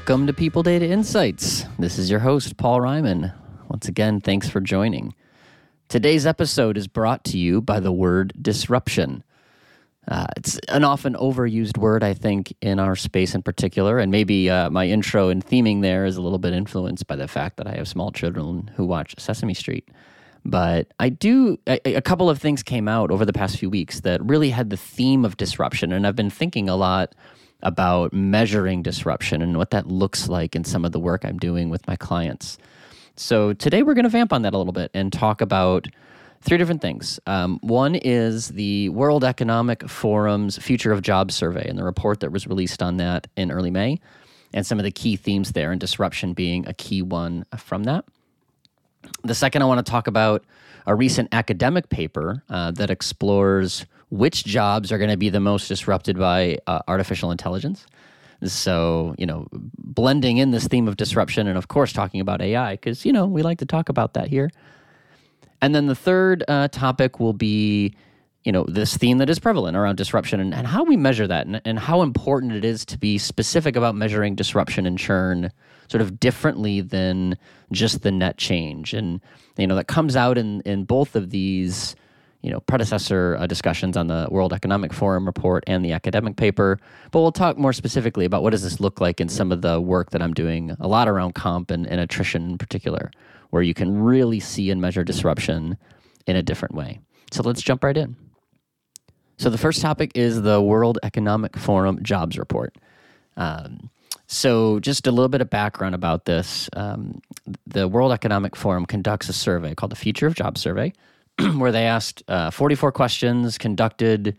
Welcome to People Data Insights. This is your host, Paul Ryman. Once again, thanks for joining. Today's episode is brought to you by the word disruption. Uh, it's an often overused word, I think, in our space in particular. And maybe uh, my intro and theming there is a little bit influenced by the fact that I have small children who watch Sesame Street. But I do, a, a couple of things came out over the past few weeks that really had the theme of disruption. And I've been thinking a lot about measuring disruption and what that looks like in some of the work I'm doing with my clients. So today we're going to vamp on that a little bit and talk about three different things. Um, one is the World Economic Forum's Future of Jobs survey and the report that was released on that in early May, and some of the key themes there, and disruption being a key one from that. The second, I want to talk about a recent academic paper uh, that explores which jobs are going to be the most disrupted by uh, artificial intelligence. So, you know, blending in this theme of disruption and, of course, talking about AI, because, you know, we like to talk about that here. And then the third uh, topic will be, you know, this theme that is prevalent around disruption and, and how we measure that and, and how important it is to be specific about measuring disruption and churn sort of differently than just the net change. And, you know, that comes out in, in both of these you know predecessor uh, discussions on the World Economic Forum report and the academic paper. But we'll talk more specifically about what does this look like in some of the work that I'm doing, a lot around comp and, and attrition in particular, where you can really see and measure disruption in a different way. So let's jump right in. So the first topic is the World Economic Forum jobs report. Um, so, just a little bit of background about this. Um, the World Economic Forum conducts a survey called the Future of Jobs Survey, where they asked uh, 44 questions conducted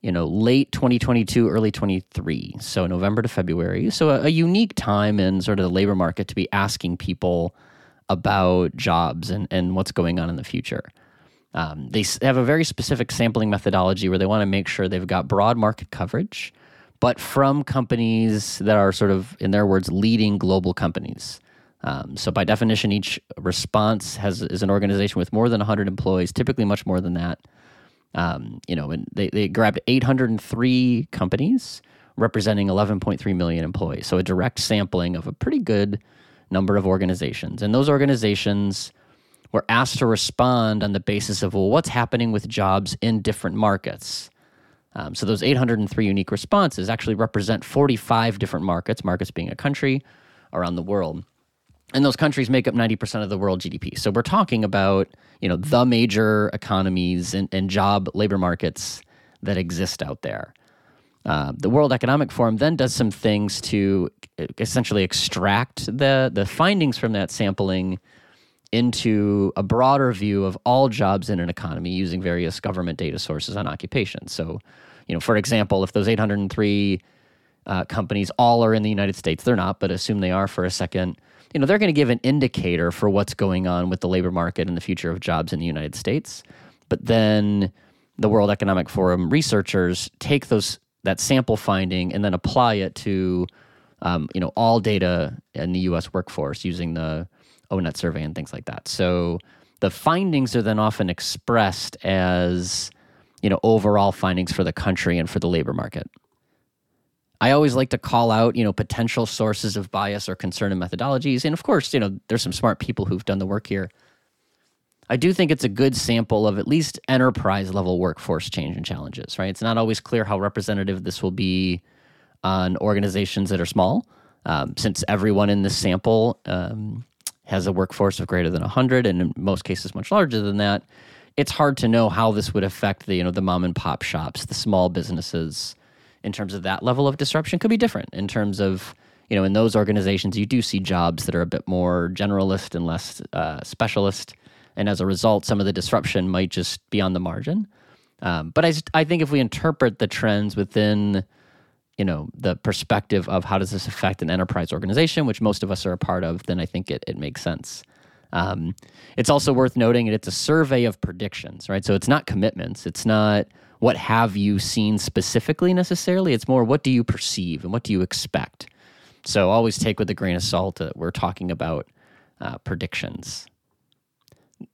you know late 2022 early 23 so november to february. So a, a, unique time in sort of the labor market to be asking people about jobs and, and what's going on in the future. Um, they have a very specific sampling methodology where they want to make sure they've got broad market coverage but from companies that are sort of in their words leading global companies um, so by definition, each response has is an organization with more than 100 employees, typically much more than that. Um, you know, and they, they grabbed 803 companies representing 11.3 million employees. So a direct sampling of a pretty good number of organizations. And those organizations were asked to respond on the basis of, well, what's happening with jobs in different markets? Um, so those 803 unique responses actually represent 45 different markets, markets being a country around the world and those countries make up 90% of the world GDP. So we're talking about, you know, the major economies and, and job labor markets that exist out there. Uh, the World Economic Forum then does some things to essentially extract the, the findings from that sampling into a broader view of all jobs in an economy using various government data sources on occupation. So, you know, for example, if those 803 uh, companies all are in the United States, they're not, but assume they are for a second you know, they're going to give an indicator for what's going on with the labor market and the future of jobs in the United States. But then the World Economic Forum researchers take those that sample finding and then apply it to um, you know all data in the U.S. workforce using the ONET survey and things like that. So the findings are then often expressed as you know overall findings for the country and for the labor market. I always like to call out, you know, potential sources of bias or concern in methodologies. And of course, you know, there's some smart people who've done the work here. I do think it's a good sample of at least enterprise level workforce change and challenges, right? It's not always clear how representative this will be on organizations that are small, um, since everyone in this sample um, has a workforce of greater than 100 and in most cases much larger than that. It's hard to know how this would affect the, you know, the mom and pop shops, the small businesses, in terms of that level of disruption could be different in terms of you know in those organizations you do see jobs that are a bit more generalist and less uh, specialist. And as a result some of the disruption might just be on the margin. Um, but I, I think if we interpret the trends within you know the perspective of how does this affect an enterprise organization which most of us are a part of then i think it, it makes sense. Um, it's also worth noting that it's a survey of predictions right? So it's not commitments. It's not what have you seen specifically necessarily. It's more what do you perceive and what do you expect. So always take with a grain of salt that we're talking about uh, predictions.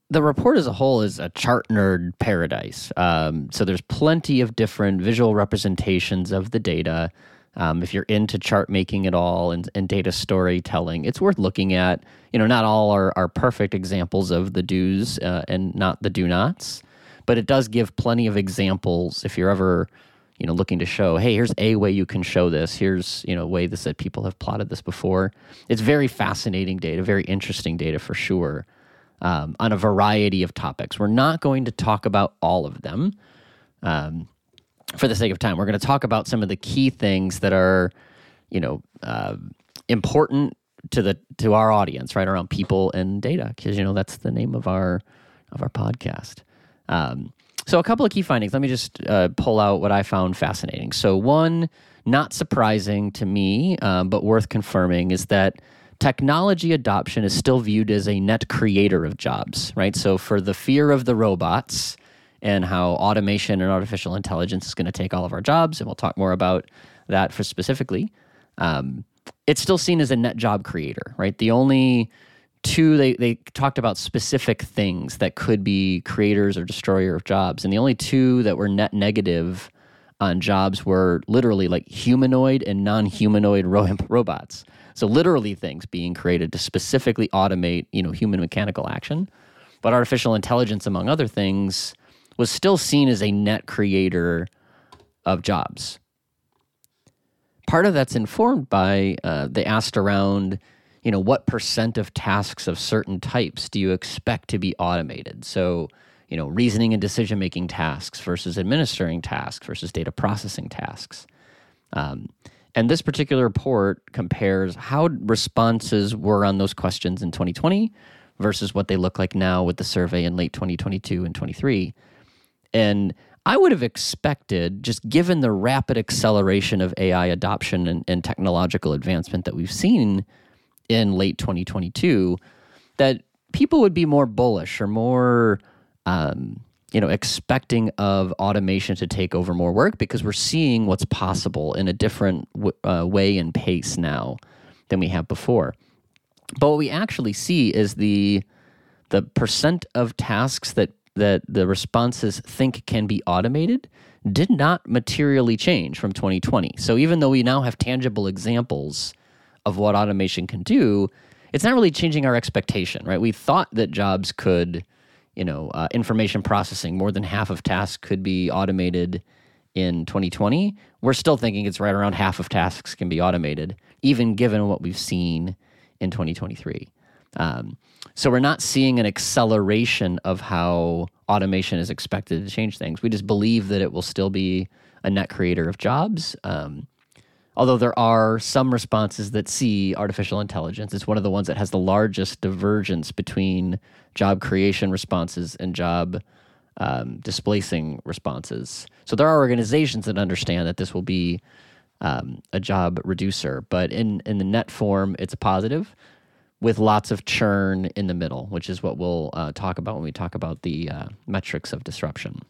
The report as a whole is a chart nerd paradise. Um, so there's plenty of different visual representations of the data. Um, if you're into chart making at all and, and data storytelling, it's worth looking at. You know, not all are, are perfect examples of the do's uh, and not the do nots, but it does give plenty of examples if you're ever, you know, looking to show, hey, here's a way you can show this. Here's, you know, a way this that people have plotted this before. It's very fascinating data, very interesting data for sure, um, on a variety of topics. We're not going to talk about all of them. Um, for the sake of time, we're going to talk about some of the key things that are, you know, uh, important to the to our audience, right around people and data, because you know that's the name of our of our podcast. Um, so a couple of key findings. Let me just uh, pull out what I found fascinating. So one, not surprising to me, um, but worth confirming, is that technology adoption is still viewed as a net creator of jobs, right? So for the fear of the robots and how automation and artificial intelligence is going to take all of our jobs, and we'll talk more about that for specifically. Um, it's still seen as a net job creator, right? The only two they, they talked about specific things that could be creators or destroyer of jobs, and the only two that were net negative on jobs were literally like humanoid and non-humanoid ro- robots. So literally things being created to specifically automate, you know, human mechanical action. But artificial intelligence, among other things, was still seen as a net creator of jobs. Part of that's informed by uh, they asked around, you know, what percent of tasks of certain types do you expect to be automated? So, you know, reasoning and decision making tasks versus administering tasks versus data processing tasks. Um, and this particular report compares how responses were on those questions in 2020 versus what they look like now with the survey in late 2022 and 23. And I would have expected, just given the rapid acceleration of AI adoption and, and technological advancement that we've seen in late 2022, that people would be more bullish or more, um, you know, expecting of automation to take over more work because we're seeing what's possible in a different w- uh, way and pace now than we have before. But what we actually see is the the percent of tasks that that the responses think can be automated did not materially change from 2020. So even though we now have tangible examples of what automation can do, it's not really changing our expectation, right? We thought that jobs could, you know, uh, information processing, more than half of tasks could be automated in 2020. We're still thinking it's right around half of tasks can be automated, even given what we've seen in 2023. Um, so we're not seeing an acceleration of how automation is expected to change things. We just believe that it will still be a net creator of jobs. Um, although there are some responses that see artificial intelligence. It's one of the ones that has the largest divergence between job creation responses and job um, displacing responses. So there are organizations that understand that this will be um, a job reducer, but in in the net form, it's a positive with lots of churn in the middle, which is what we'll uh, talk about when we talk about the uh, metrics of disruption.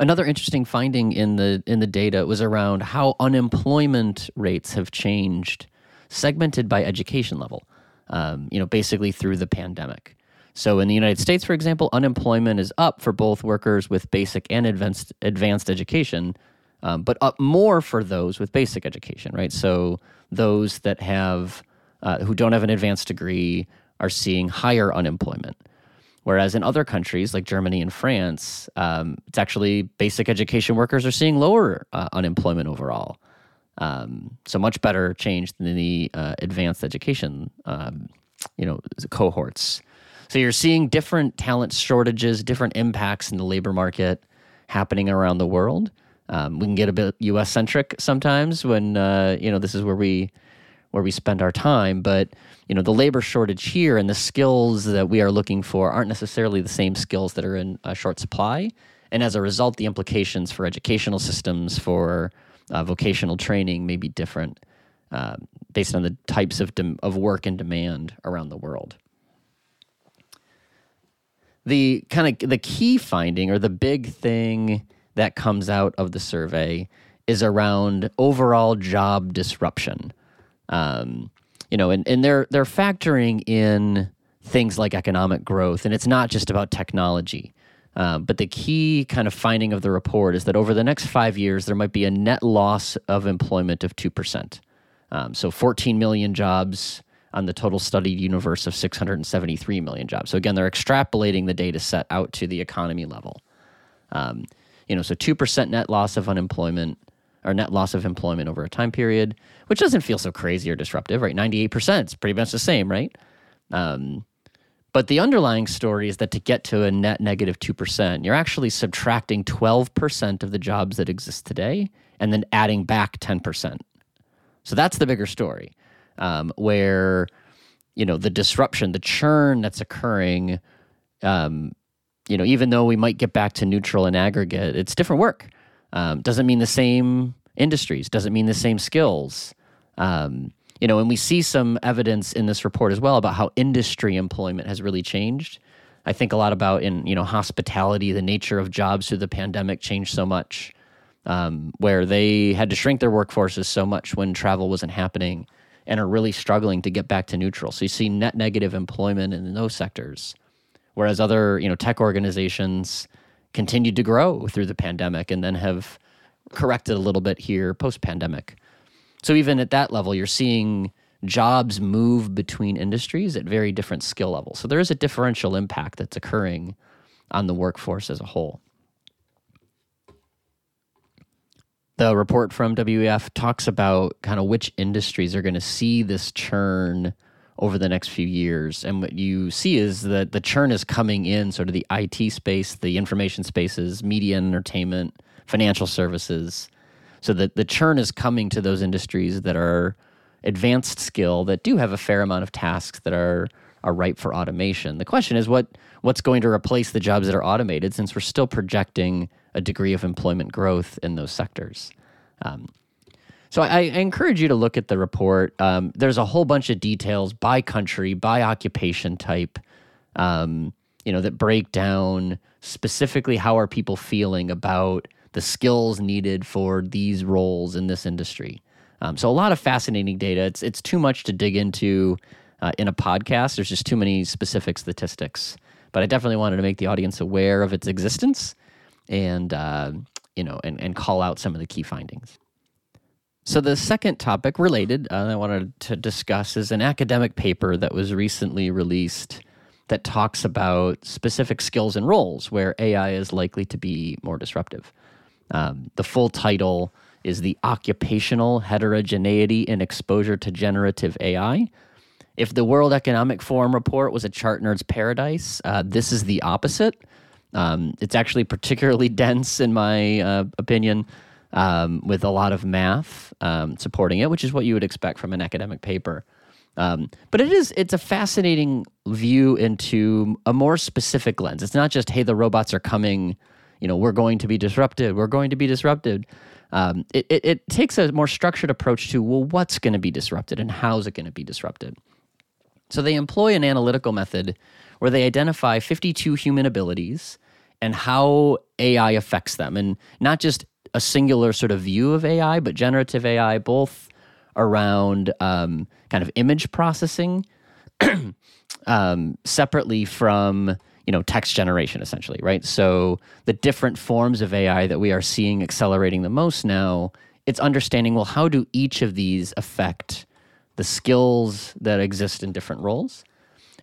Another interesting finding in the in the data was around how unemployment rates have changed, segmented by education level. Um, you know, basically through the pandemic. So in the United States, for example, unemployment is up for both workers with basic and advanced advanced education, um, but up more for those with basic education, right? So those that have uh, who don't have an advanced degree are seeing higher unemployment. Whereas in other countries like Germany and France, um, it's actually basic education workers are seeing lower uh, unemployment overall. Um, so much better change than the uh, advanced education, um, you know, cohorts. So you're seeing different talent shortages, different impacts in the labor market happening around the world. Um, we can get a bit U.S. centric sometimes when uh, you know this is where we where we spend our time. But you know the labor shortage here and the skills that we are looking for aren't necessarily the same skills that are in short supply. And as a result, the implications for educational systems for uh, vocational training may be different uh, based on the types of of work and demand around the world. The kind of the key finding or the big thing that comes out of the survey is around overall job disruption. Um, you know, and, and they're they're factoring in things like economic growth, and it's not just about technology. Uh, but the key kind of finding of the report is that over the next five years, there might be a net loss of employment of 2%. Um, so 14 million jobs on the total studied universe of 673 million jobs. So again, they're extrapolating the data set out to the economy level. Um, you know, so 2% net loss of unemployment or net loss of employment over a time period, which doesn't feel so crazy or disruptive, right? 98%, is pretty much the same, right? Um, but the underlying story is that to get to a net negative 2%, you're actually subtracting 12% of the jobs that exist today and then adding back 10%. So that's the bigger story, um, where you know the disruption, the churn that's occurring. Um, you know, even though we might get back to neutral in aggregate, it's different work. Um, doesn't mean the same industries. Doesn't mean the same skills. Um, you know, and we see some evidence in this report as well about how industry employment has really changed. I think a lot about in you know hospitality, the nature of jobs through the pandemic changed so much um, where they had to shrink their workforces so much when travel wasn't happening and are really struggling to get back to neutral. So you see net negative employment in those sectors, whereas other you know tech organizations continued to grow through the pandemic and then have corrected a little bit here post pandemic. So even at that level, you're seeing jobs move between industries at very different skill levels. So there is a differential impact that's occurring on the workforce as a whole. the report from WEF talks about kind of which industries are going to see this churn over the next few years. And what you see is that the churn is coming in sort of the IT space, the information spaces, media and entertainment, financial services. So that the churn is coming to those industries that are advanced skill that do have a fair amount of tasks that are are ripe for automation. The question is what what's going to replace the jobs that are automated since we're still projecting a degree of employment growth in those sectors. Um, so I, I, encourage you to look at the report. Um, there's a whole bunch of details by country, by occupation type, um, you know, that break down specifically how are people feeling about the skills needed for these roles in this industry. Um, so a lot of fascinating data. It's it's too much to dig into uh, in a podcast. There's just too many specific statistics. But I definitely wanted to make the audience aware of its existence and uh, you know and, and call out some of the key findings. So the second topic related uh, I wanted to discuss is an academic paper that was recently released that talks about specific skills and roles where AI is likely to be more disruptive. Um, the full title is the occupational heterogeneity in exposure to generative AI. If the World Economic Forum report was a chart nerd's paradise, uh, this is the opposite. Um, it's actually particularly dense, in my uh, opinion, um, with a lot of math um, supporting it, which is what you would expect from an academic paper. Um, but it is it's a fascinating view into a more specific lens. It's not just hey the robots are coming, you know we're going to be disrupted. We're going to be disrupted. Um, it, it, it takes a more structured approach to well what's going to be disrupted and how's it going to be disrupted. So they employ an analytical method where they identify 52 human abilities and how AI affects them. And not just a singular sort of view of AI, but generative AI, both around um, kind of image processing um, separately from you know text generation essentially right so the different forms of ai that we are seeing accelerating the most now it's understanding well how do each of these affect the skills that exist in different roles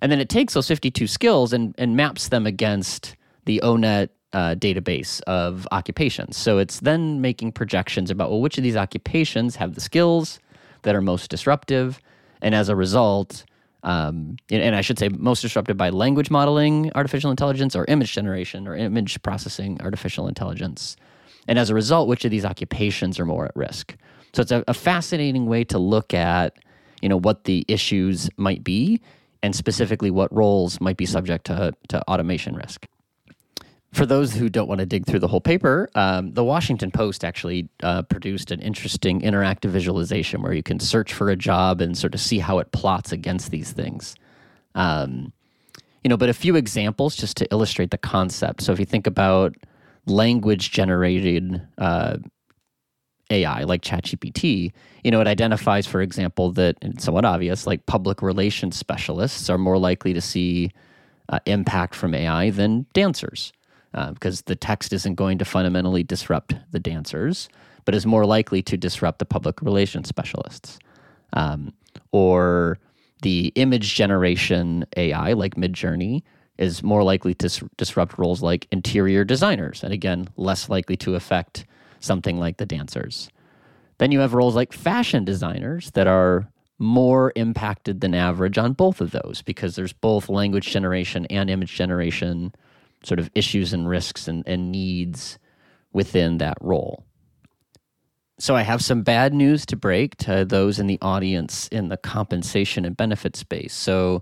and then it takes those 52 skills and, and maps them against the ONET uh, database of occupations. So it's then making projections about, well, which of these occupations have the skills that are most disruptive? And as a result, um, and I should say most disruptive by language modeling artificial intelligence or image generation or image processing artificial intelligence. And as a result, which of these occupations are more at risk? So it's a, a fascinating way to look at, you know, what the issues might be and specifically what roles might be subject to, to automation risk. For those who don't want to dig through the whole paper, um, the Washington Post actually uh, produced an interesting interactive visualization where you can search for a job and sort of see how it plots against these things. Um, you know, but a few examples just to illustrate the concept. So if you think about language generated uh, AI like ChatGPT, you know, it identifies, for example, that it's somewhat obvious, like public relations specialists are more likely to see uh, impact from AI than dancers. Uh, because the text isn't going to fundamentally disrupt the dancers, but is more likely to disrupt the public relations specialists. Um, or the image generation AI like Midjourney is more likely to disrupt roles like interior designers, and again, less likely to affect something like the dancers. Then you have roles like fashion designers that are more impacted than average on both of those because there's both language generation and image generation sort of issues and risks and, and needs within that role. So I have some bad news to break to those in the audience in the compensation and benefit space. So,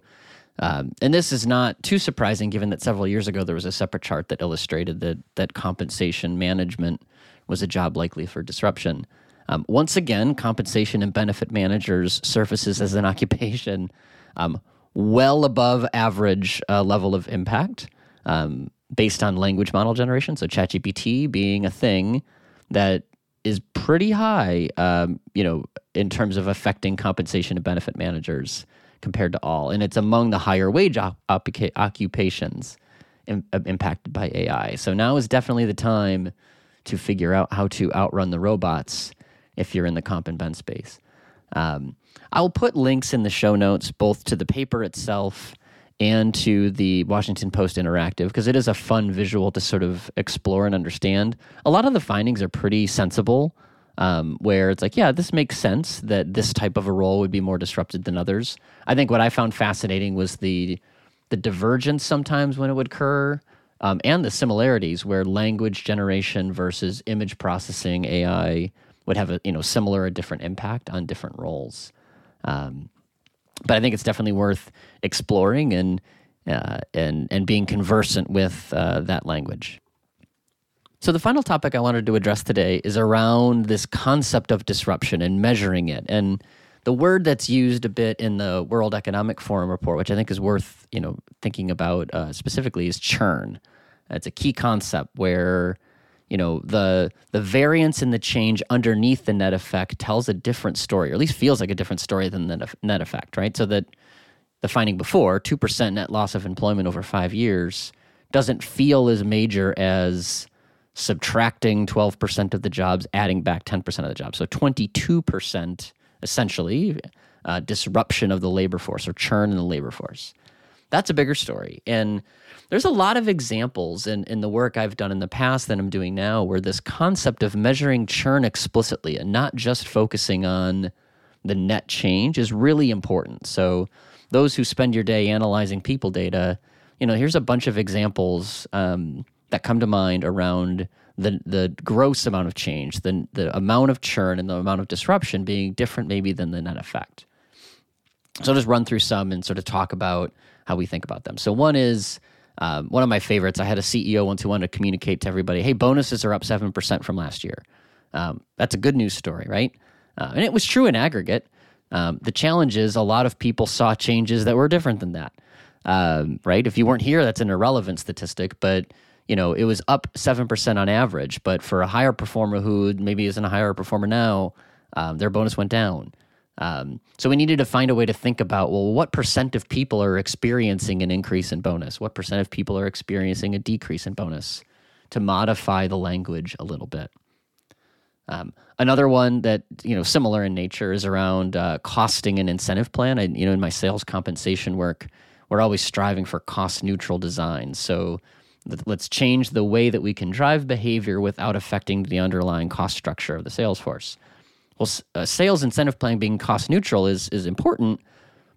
um, and this is not too surprising given that several years ago there was a separate chart that illustrated that that compensation management was a job likely for disruption. Um, once again, compensation and benefit managers surfaces as an occupation um, well above average uh, level of impact um, based on language model generation. So ChatGPT being a thing that is pretty high, um, you know, in terms of affecting compensation and benefit managers compared to all, and it's among the higher wage op- occupations Im- uh, impacted by AI. So now is definitely the time to figure out how to outrun the robots if you're in the comp and ben space. Um, I'll put links in the show notes both to the paper itself and to the Washington Post Interactive because it is a fun visual to sort of explore and understand. A lot of the findings are pretty sensible, um, where it's like, yeah, this makes sense that this type of a role would be more disrupted than others. I think what I found fascinating was the the divergence sometimes when it would occur. Um, and the similarities where language generation versus image processing AI would have a you know similar or different impact on different roles. Um, but I think it's definitely worth exploring and uh, and and being conversant with uh, that language. So the final topic I wanted to address today is around this concept of disruption and measuring it. And the word that's used a bit in the World Economic Forum report, which I think is worth you know thinking about uh, specifically, is churn. It's a key concept where you know the the variance in the change underneath the net effect tells a different story or at least feels like a different story than the net effect right? So that the finding before 2% net loss of employment over 5 years doesn't feel as major as subtracting 12% of the jobs adding back 10% of the jobs. So 22% essentially uh, disruption of the labor force or churn in the labor force that's a bigger story and there's a lot of examples in, in the work I've done in the past that I'm doing now where this concept of measuring churn explicitly and not just focusing on the net change is really important. So, those who spend your day analyzing people data, you know, here's a bunch of examples um, that come to mind around the the gross amount of change, the the amount of churn and the amount of disruption being different maybe than the net effect. So I'll just run through some and sort of talk about how we think about them. So one is um, one of my favorites. I had a CEO once who wanted to communicate to everybody, "Hey, bonuses are up seven percent from last year." Um, that's a good news story, right? Uh, and it was true in aggregate. Um, the challenge is a lot of people saw changes that were different than that, um, right? If you weren't here, that's an irrelevant statistic, but you know it was up seven percent on average. But for a higher performer who maybe isn't a higher performer now, um, their bonus went down. Um, so we needed to find a way to think about well, what percent of people are experiencing an increase in bonus? What percent of people are experiencing a decrease in bonus to modify the language a little bit? Um, another one that you know similar in nature is around uh, costing and incentive plan. I, you know, in my sales compensation work, we're always striving for cost neutral design. So let's change the way that we can drive behavior without affecting the underlying cost structure of the sales force well, uh, sales incentive plan being cost neutral is is important,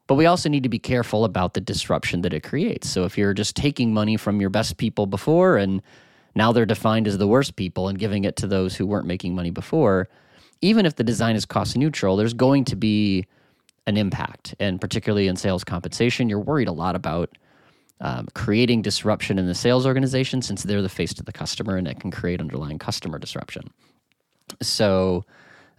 but we also need to be careful about the disruption that it creates. So if you're just taking money from your best people before and now they're defined as the worst people and giving it to those who weren't making money before, even if the design is cost neutral, there's going to be an impact. And particularly in sales compensation, you're worried a lot about um, creating disruption in the sales organization since they're the face to the customer and it can create underlying customer disruption. So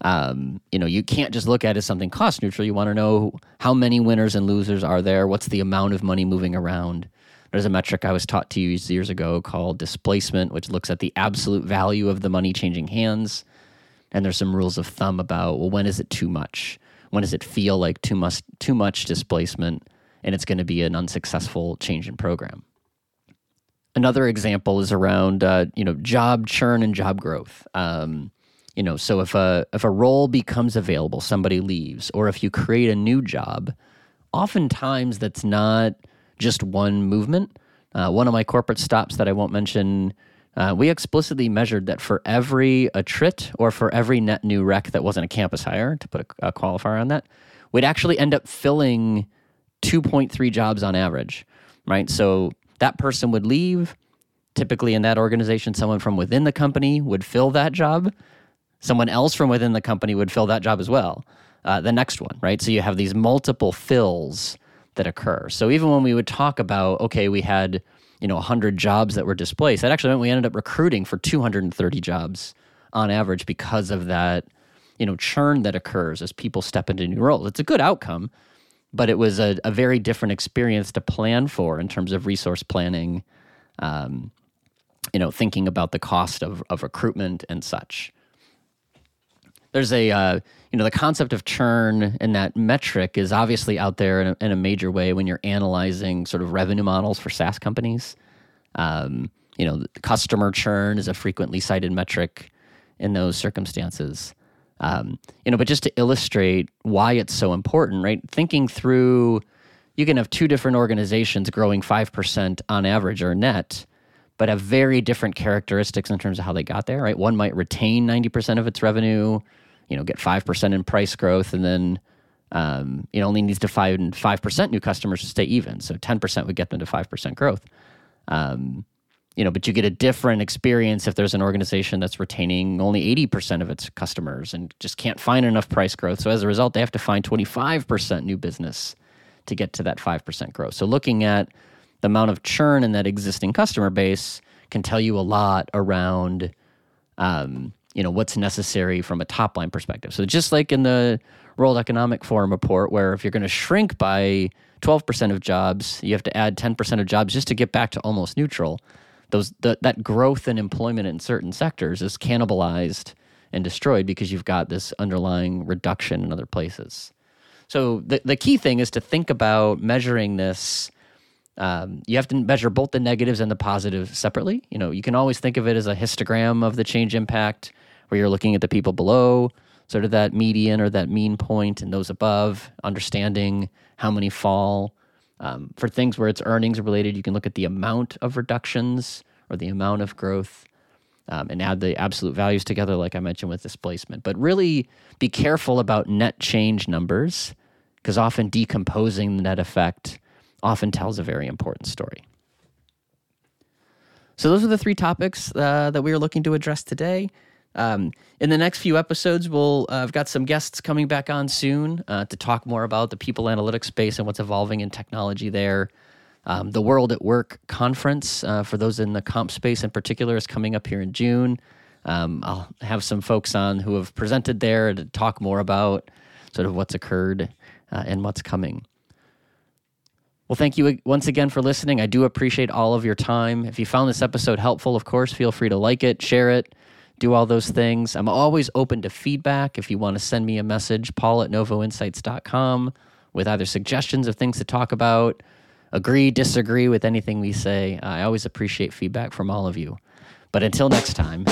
um, you know, you can't just look at it as something cost neutral. You want to know how many winners and losers are there. What's the amount of money moving around? There's a metric I was taught to use years ago called displacement, which looks at the absolute value of the money changing hands. And there's some rules of thumb about well, when is it too much? When does it feel like too much too much displacement, and it's going to be an unsuccessful change in program? another example is around uh, you know job churn and job growth. Um, you know, so if a if a role becomes available, somebody leaves, or if you create a new job, oftentimes that's not just one movement. Uh, one of my corporate stops that I won't mention, uh, we explicitly measured that for every attrit or for every net new rec that wasn't a campus hire, to put a, a qualifier on that, we'd actually end up filling 2.3 jobs on average, right? So that person would leave. Typically, in that organization, someone from within the company would fill that job. Someone else from within the company would fill that job as well. Uh, the next one, right? So you have these multiple fills that occur. So even when we would talk about, okay, we had you know 100 jobs that were displaced, that actually meant we ended up recruiting for 230 jobs on average because of that you know churn that occurs as people step into new roles. It's a good outcome, but it was a, a very different experience to plan for in terms of resource planning. Um, you know, thinking about the cost of, of recruitment and such. There's a uh, you know the concept of churn and that metric is obviously out there in a, in a major way when you're analyzing sort of revenue models for SaaS companies. Um, you know, customer churn is a frequently cited metric in those circumstances. Um, you know, but just to illustrate why it's so important, right? Thinking through, you can have two different organizations growing five percent on average or net, but have very different characteristics in terms of how they got there, right? One might retain ninety percent of its revenue, you know, get five percent in price growth, and then um, it only needs to find five percent new customers to stay even. So ten percent would get them to five percent growth. Um, you know, but you get a different experience if there's an organization that's retaining only 80% of its customers and just can't find enough price growth. So as a result, they have to find 25% new business to get to that 5% growth. So looking at the amount of churn in that existing customer base can tell you a lot around um, you know what's necessary from a top line perspective. So just like in the World Economic Forum report, where if you're going to shrink by 12% of jobs, you have to add 10% of jobs just to get back to almost neutral those the, that growth in employment in certain sectors is cannibalized and destroyed because you've got this underlying reduction in other places. So the the key thing is to think about measuring this. Um, you have to measure both the negatives and the positives separately. You know, you can always think of it as a histogram of the change impact, where you're looking at the people below, sort of that median or that mean point, and those above, understanding how many fall um, for things where it's earnings related, you can look at the amount of reductions or the amount of growth um, and add the absolute values together, like I mentioned with displacement. But really be careful about net change numbers because often decomposing the net effect often tells a very important story. So, those are the three topics uh, that we are looking to address today. Um, in the next few episodes, we'll uh, I've got some guests coming back on soon uh, to talk more about the people analytics space and what's evolving in technology there. Um, the World at Work conference uh, for those in the comp space in particular is coming up here in June. Um, I'll have some folks on who have presented there to talk more about sort of what's occurred uh, and what's coming. Well, thank you once again for listening. I do appreciate all of your time. If you found this episode helpful, of course, feel free to like it, share it do all those things. I'm always open to feedback. If you want to send me a message, paul at novoinsights.com with either suggestions of things to talk about, agree, disagree with anything we say. I always appreciate feedback from all of you. But until next time,